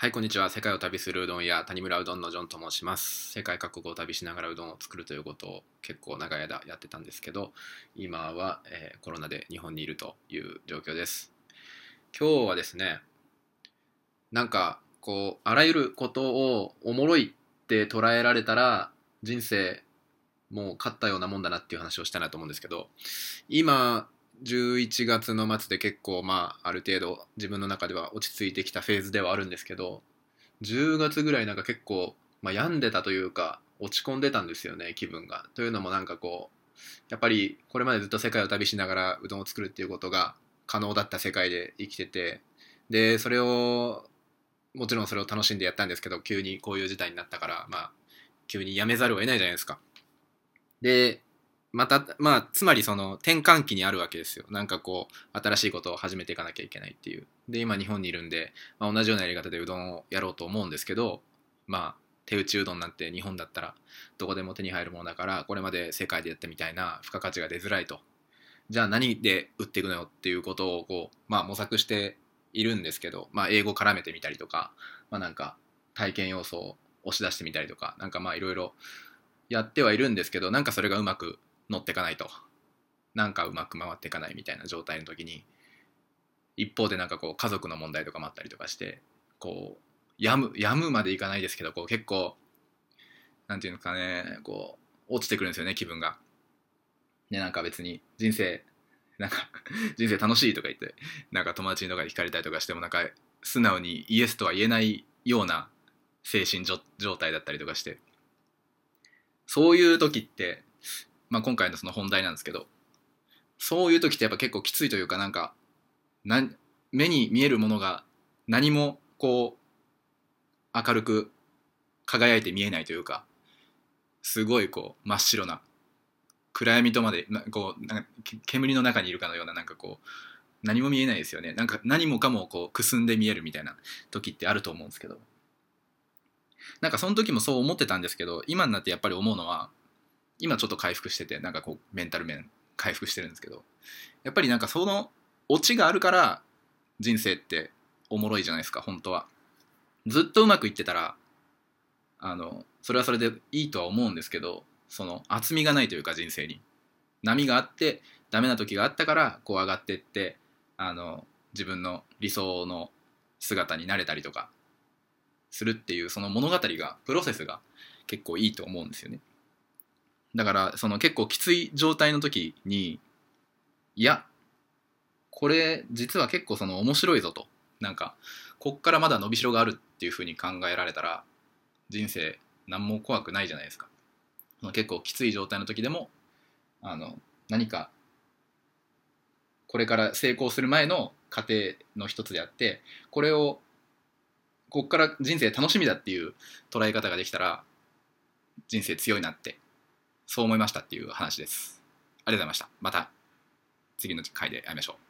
はい、こんにちは。世界を旅するうどん屋、谷村うどんのジョンと申します。世界各国を旅しながらうどんを作るということを結構長い間やってたんですけど、今は、えーコロナで日本にいるという状況です。今日はですね、なんか、こう、あらゆることをおもろいって捉えられたら、人生もう勝ったようなもんだなっていう話をしたいなと思うんですけど、今、11月の末で結構まあある程度自分の中では落ち着いてきたフェーズではあるんですけど10月ぐらいなんか結構、まあ、病んでたというか落ち込んでたんですよね気分が。というのもなんかこうやっぱりこれまでずっと世界を旅しながらうどんを作るっていうことが可能だった世界で生きててでそれをもちろんそれを楽しんでやったんですけど急にこういう事態になったからまあ急にやめざるを得ないじゃないですか。でまたまあつまりその転換期にあるわけですよ。なんかこう新しいことを始めていかなきゃいけないっていう。で今日本にいるんで、まあ、同じようなやり方でうどんをやろうと思うんですけどまあ手打ちうどんなんて日本だったらどこでも手に入るものだからこれまで世界でやったみたいな付加価値が出づらいと。じゃあ何で売っていくのよっていうことをこう、まあ、模索しているんですけど、まあ、英語絡めてみたりとか、まあ、なんか体験要素を押し出してみたりとかなんかまあいろいろやってはいるんですけどなんかそれがうまく乗ってかないとなんかうまく回っていかないみたいな状態の時に一方でなんかこう家族の問題とかもあったりとかしてこうやむやむまでいかないですけどこう結構なんていうんですかねこう落ちてくるんですよね気分が。でなんか別に人生なんか 人生楽しいとか言ってなんか友達とかに聞かれたりとかしてもなんか素直にイエスとは言えないような精神状状態だったりとかしてそういう時ってまあ、今回のその本題なんですけどそういう時ってやっぱ結構きついというかなんかな目に見えるものが何もこう明るく輝いて見えないというかすごいこう真っ白な暗闇とまでこうなんか煙の中にいるかのようななんかこう何も見えないですよね。なんか何もかもこうくすんで見えるみたいな時ってあると思うんですけど。なんかその時もそう思ってたんですけど今になってやっぱり思うのは今ちょっと回復しててなんかこうメンタル面回復してるんですけどやっぱりなんかそのオチがあるから人生っておもろいじゃないですか本当は。ずっとうまくいってたらあのそれはそれでいいとは思うんですけどその厚みがないというか人生に。波があってダメな時があったからこう上がってってあの自分の理想の姿になれたりとかするっていうその物語がプロセスが結構いいと思うんですよね。だからその結構きつい状態の時にいやこれ実は結構その面白いぞと。なんかこっからまだ伸びしろがあるっていうふうに考えられたら人生何も怖くないじゃないですか。結構きつい状態の時でもあの何かこれから成功する前の過程の一つであってこれをこっから人生楽しみだっていう捉え方ができたら人生強いなってそう思いましたっていう話です。ありがとうございました。また次の回で会いましょう。